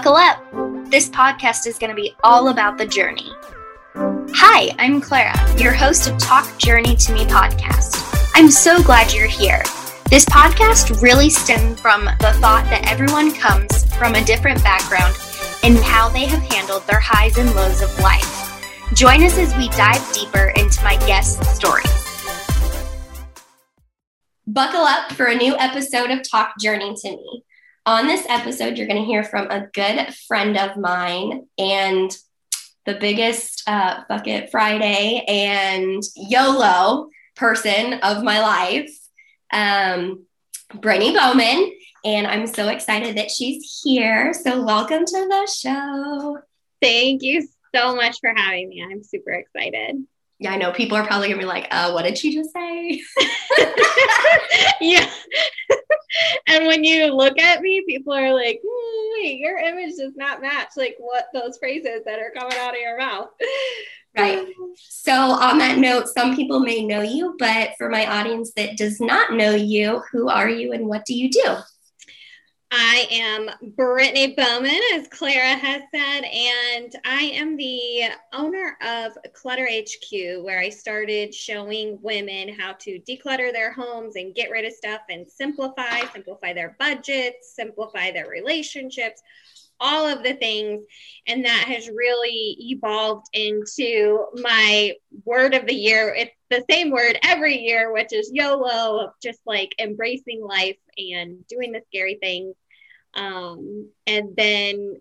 Buckle up! This podcast is going to be all about the journey. Hi, I'm Clara, your host of Talk Journey to Me podcast. I'm so glad you're here. This podcast really stemmed from the thought that everyone comes from a different background and how they have handled their highs and lows of life. Join us as we dive deeper into my guest's story. Buckle up for a new episode of Talk Journey to Me. On this episode, you're going to hear from a good friend of mine and the biggest uh, Fuck It Friday and YOLO person of my life, um, Brittany Bowman. And I'm so excited that she's here. So, welcome to the show. Thank you so much for having me. I'm super excited. Yeah, I know people are probably gonna be like, uh, what did she just say? yeah. and when you look at me, people are like, hmm, wait, your image does not match like what those phrases that are coming out of your mouth. Right. So, on that note, some people may know you, but for my audience that does not know you, who are you and what do you do? I am Brittany Bowman, as Clara has said, and I am the owner of Clutter HQ, where I started showing women how to declutter their homes and get rid of stuff and simplify, simplify their budgets, simplify their relationships, all of the things. And that has really evolved into my word of the year. It's the same word every year, which is YOLO, of just like embracing life and doing the scary things. Um, and then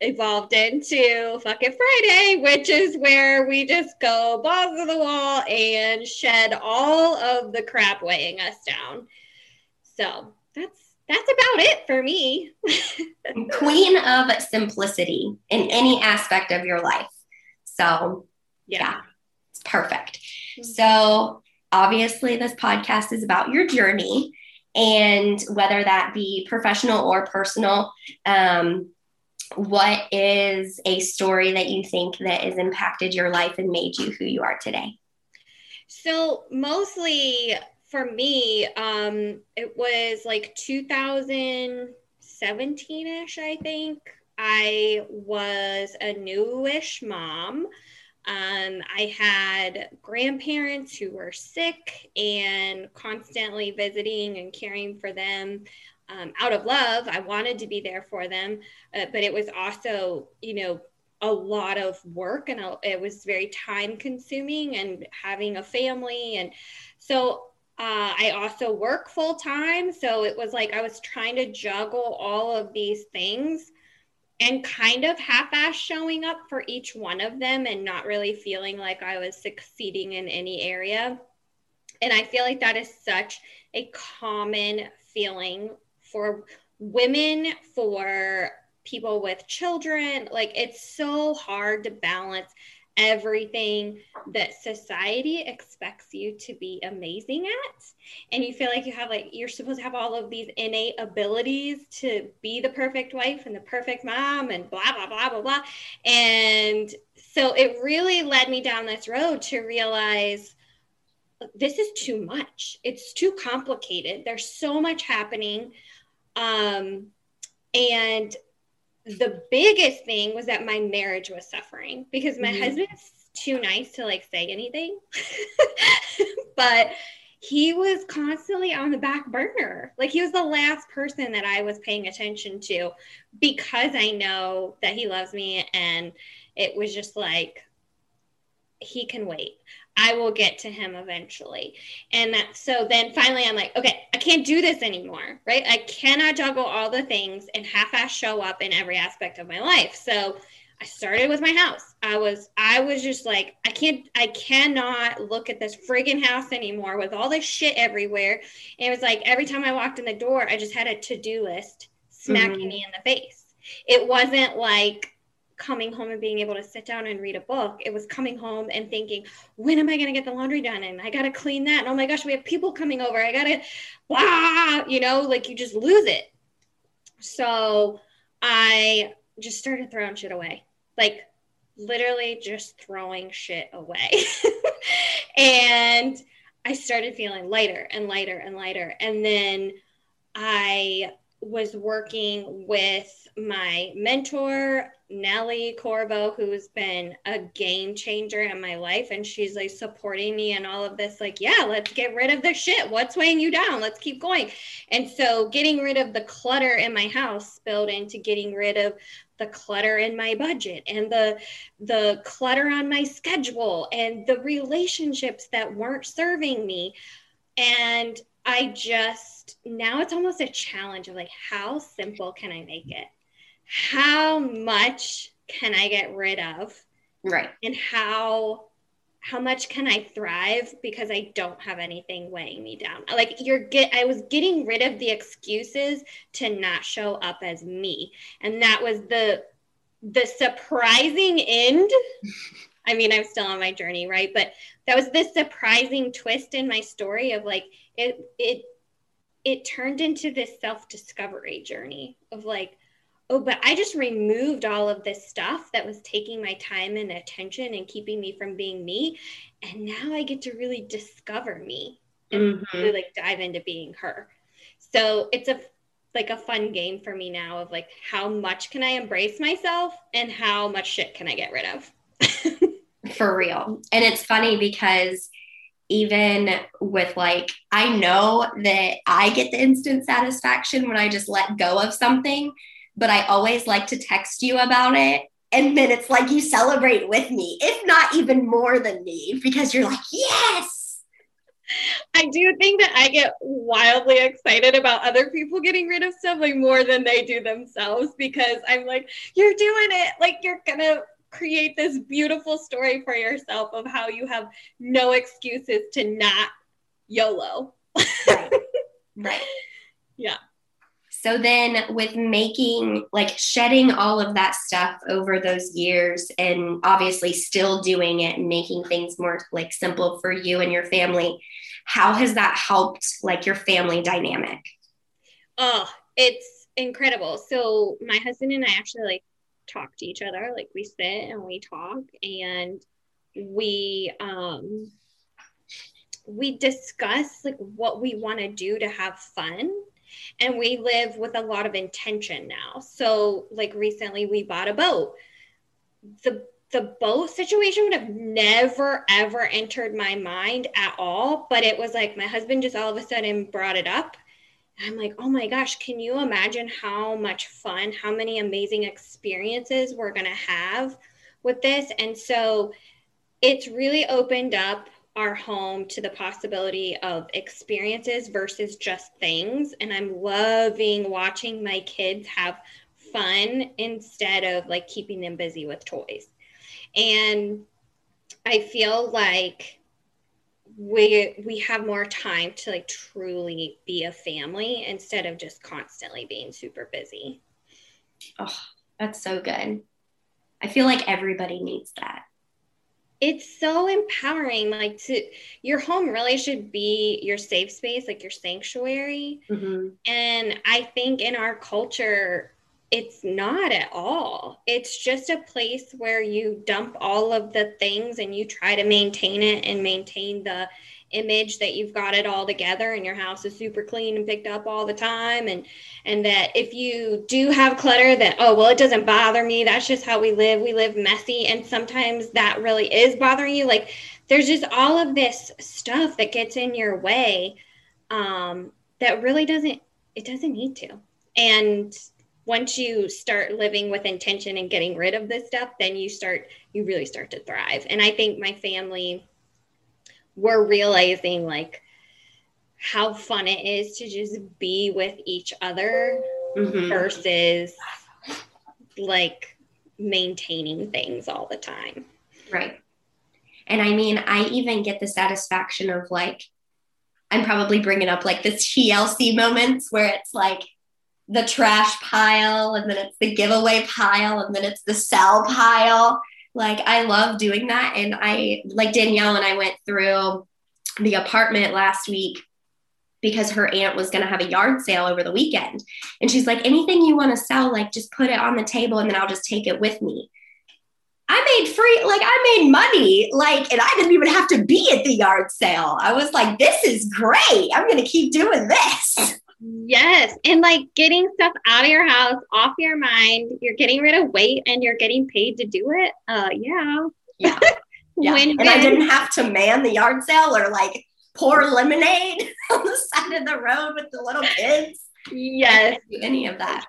evolved into Fuck It Friday, which is where we just go balls to the wall and shed all of the crap weighing us down. So that's that's about it for me. Queen of simplicity in any aspect of your life. So yeah, yeah it's perfect. Mm-hmm. So obviously this podcast is about your journey and whether that be professional or personal um, what is a story that you think that has impacted your life and made you who you are today so mostly for me um, it was like 2017ish i think i was a newish mom um, I had grandparents who were sick and constantly visiting and caring for them. Um, out of love, I wanted to be there for them, uh, but it was also, you know, a lot of work and it was very time consuming and having a family. And so uh, I also work full time. So it was like I was trying to juggle all of these things and kind of half-ass showing up for each one of them and not really feeling like I was succeeding in any area. And I feel like that is such a common feeling for women, for people with children. Like it's so hard to balance everything that society expects you to be amazing at. And you feel like you have like you're supposed to have all of these innate abilities to be the perfect wife and the perfect mom and blah blah blah blah blah. And so it really led me down this road to realize this is too much. It's too complicated. There's so much happening. Um and the biggest thing was that my marriage was suffering because my mm-hmm. husband's too nice to like say anything. but he was constantly on the back burner. Like he was the last person that I was paying attention to because I know that he loves me and it was just like he can wait. I will get to him eventually. And that so then finally I'm like, okay, I can't do this anymore, right? I cannot juggle all the things and half-ass show up in every aspect of my life. So I started with my house. I was I was just like, I can't I cannot look at this friggin' house anymore with all this shit everywhere. And it was like every time I walked in the door, I just had a to-do list smacking mm-hmm. me in the face. It wasn't like coming home and being able to sit down and read a book. It was coming home and thinking, when am I going to get the laundry done? And I got to clean that. And oh my gosh, we have people coming over. I got to, blah, you know, like you just lose it. So I just started throwing shit away. Like literally just throwing shit away. and I started feeling lighter and lighter and lighter. And then I was working with my mentor, Nellie Corvo, who's been a game changer in my life. And she's like supporting me and all of this, like, yeah, let's get rid of the shit. What's weighing you down? Let's keep going. And so getting rid of the clutter in my house spilled into getting rid of the clutter in my budget and the the clutter on my schedule and the relationships that weren't serving me and i just now it's almost a challenge of like how simple can i make it how much can I get rid of? Right. And how how much can I thrive because I don't have anything weighing me down? Like you're get I was getting rid of the excuses to not show up as me. And that was the the surprising end. I mean, I'm still on my journey, right? But that was this surprising twist in my story of like it it it turned into this self-discovery journey of like oh, but I just removed all of this stuff that was taking my time and attention and keeping me from being me. And now I get to really discover me and mm-hmm. really like dive into being her. So it's a like a fun game for me now of like how much can I embrace myself and how much shit can I get rid of? for real. And it's funny because even with like I know that I get the instant satisfaction when I just let go of something but I always like to text you about it. And then it's like you celebrate with me, if not even more than me, because you're like, yes. I do think that I get wildly excited about other people getting rid of stuff like more than they do themselves because I'm like, you're doing it. Like you're gonna create this beautiful story for yourself of how you have no excuses to not YOLO. right. Right. Yeah. So then, with making like shedding all of that stuff over those years, and obviously still doing it and making things more like simple for you and your family, how has that helped like your family dynamic? Oh, it's incredible. So, my husband and I actually like talk to each other, like we sit and we talk, and we, um, we discuss like what we want to do to have fun and we live with a lot of intention now. So, like recently, we bought a boat. The the boat situation would have never ever entered my mind at all, but it was like my husband just all of a sudden brought it up. I'm like, oh my gosh, can you imagine how much fun, how many amazing experiences we're going to have with this? And so it's really opened up our home to the possibility of experiences versus just things. And I'm loving watching my kids have fun instead of like keeping them busy with toys. And I feel like we we have more time to like truly be a family instead of just constantly being super busy. Oh, that's so good. I feel like everybody needs that it's so empowering like to your home really should be your safe space like your sanctuary mm-hmm. and i think in our culture it's not at all. It's just a place where you dump all of the things and you try to maintain it and maintain the image that you've got it all together and your house is super clean and picked up all the time. And and that if you do have clutter that oh well it doesn't bother me. That's just how we live. We live messy. And sometimes that really is bothering you. Like there's just all of this stuff that gets in your way um, that really doesn't it doesn't need to. And once you start living with intention and getting rid of this stuff then you start you really start to thrive and i think my family we're realizing like how fun it is to just be with each other mm-hmm. versus like maintaining things all the time. Right. And I mean, I even get the satisfaction of like, I'm probably bringing up like the TLC moments where it's like the trash pile and then it's the giveaway pile and then it's the sell pile. Like I love doing that. And I like Danielle and I went through the apartment last week because her aunt was going to have a yard sale over the weekend. And she's like, anything you want to sell, like just put it on the table and then I'll just take it with me. I made free, like I made money, like, and I didn't even have to be at the yard sale. I was like, this is great. I'm going to keep doing this. Yes. And like getting stuff out of your house, off your mind, you're getting rid of weight and you're getting paid to do it. Uh yeah. Yeah. yeah. and I didn't have to man the yard sale or like pour lemonade on the side of the road with the little kids. Yes. any of that.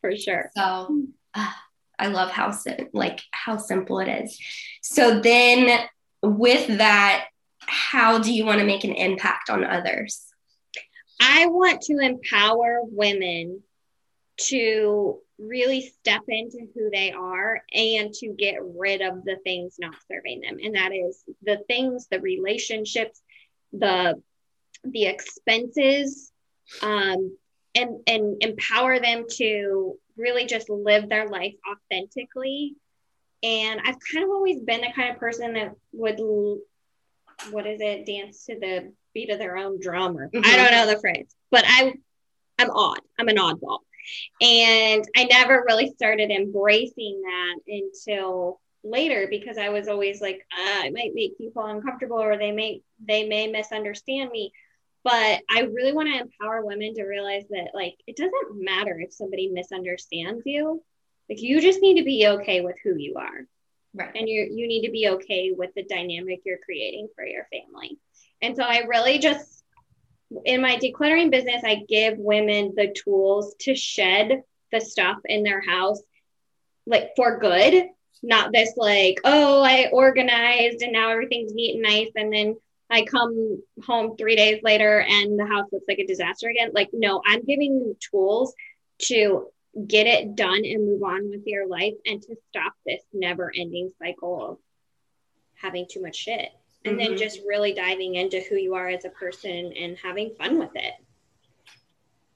For sure. So uh, I love how like how simple it is. So then with that, how do you want to make an impact on others? I want to empower women to really step into who they are and to get rid of the things not serving them. And that is the things the relationships the the expenses um, and and empower them to really just live their life authentically. And i've kind of always been the kind of person that would what is it dance to the beat of their own drum or mm-hmm. i don't know the phrase but I'm i'm odd i'm an oddball and i never really started embracing that until later because I was always like, uh, I might make people uncomfortable or they may they may misunderstand me. But I really want to empower women to realize that like it doesn't matter if somebody misunderstands you. Like you just need to be okay with who you are. Right. And you you need to be okay with the dynamic you're creating for your family. And so I really just in my decluttering business, I give women the tools to shed the stuff in their house like for good not this like, oh, I organized and now everything's neat and nice. And then I come home three days later and the house looks like a disaster again. Like, no, I'm giving you tools to get it done and move on with your life and to stop this never ending cycle of having too much shit. And mm-hmm. then just really diving into who you are as a person and having fun with it.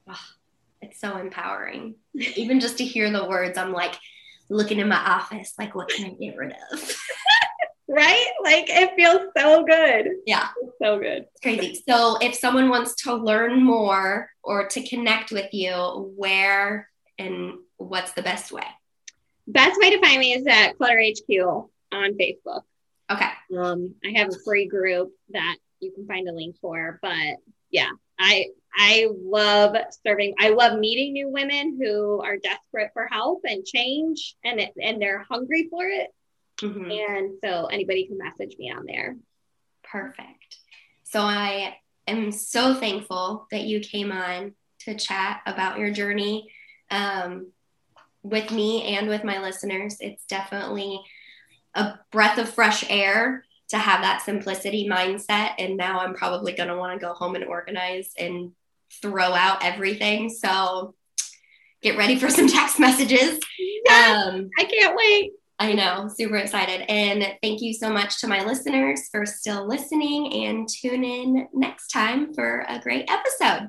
Oh, it's so empowering. Even just to hear the words, I'm like, looking in my office, like, what can I get rid of? right? Like it feels so good. Yeah. so good. It's crazy. So if someone wants to learn more or to connect with you, where and what's the best way? Best way to find me is at Clutter HQ on Facebook. Okay. Um, I have a free group that you can find a link for, but yeah, I I love serving. I love meeting new women who are desperate for help and change, and it, and they're hungry for it. Mm-hmm. And so anybody can message me on there. Perfect. So I am so thankful that you came on to chat about your journey um, with me and with my listeners. It's definitely a breath of fresh air to have that simplicity mindset. And now I'm probably going to want to go home and organize and throw out everything. So get ready for some text messages. um, I can't wait. I know, super excited. And thank you so much to my listeners for still listening and tune in next time for a great episode.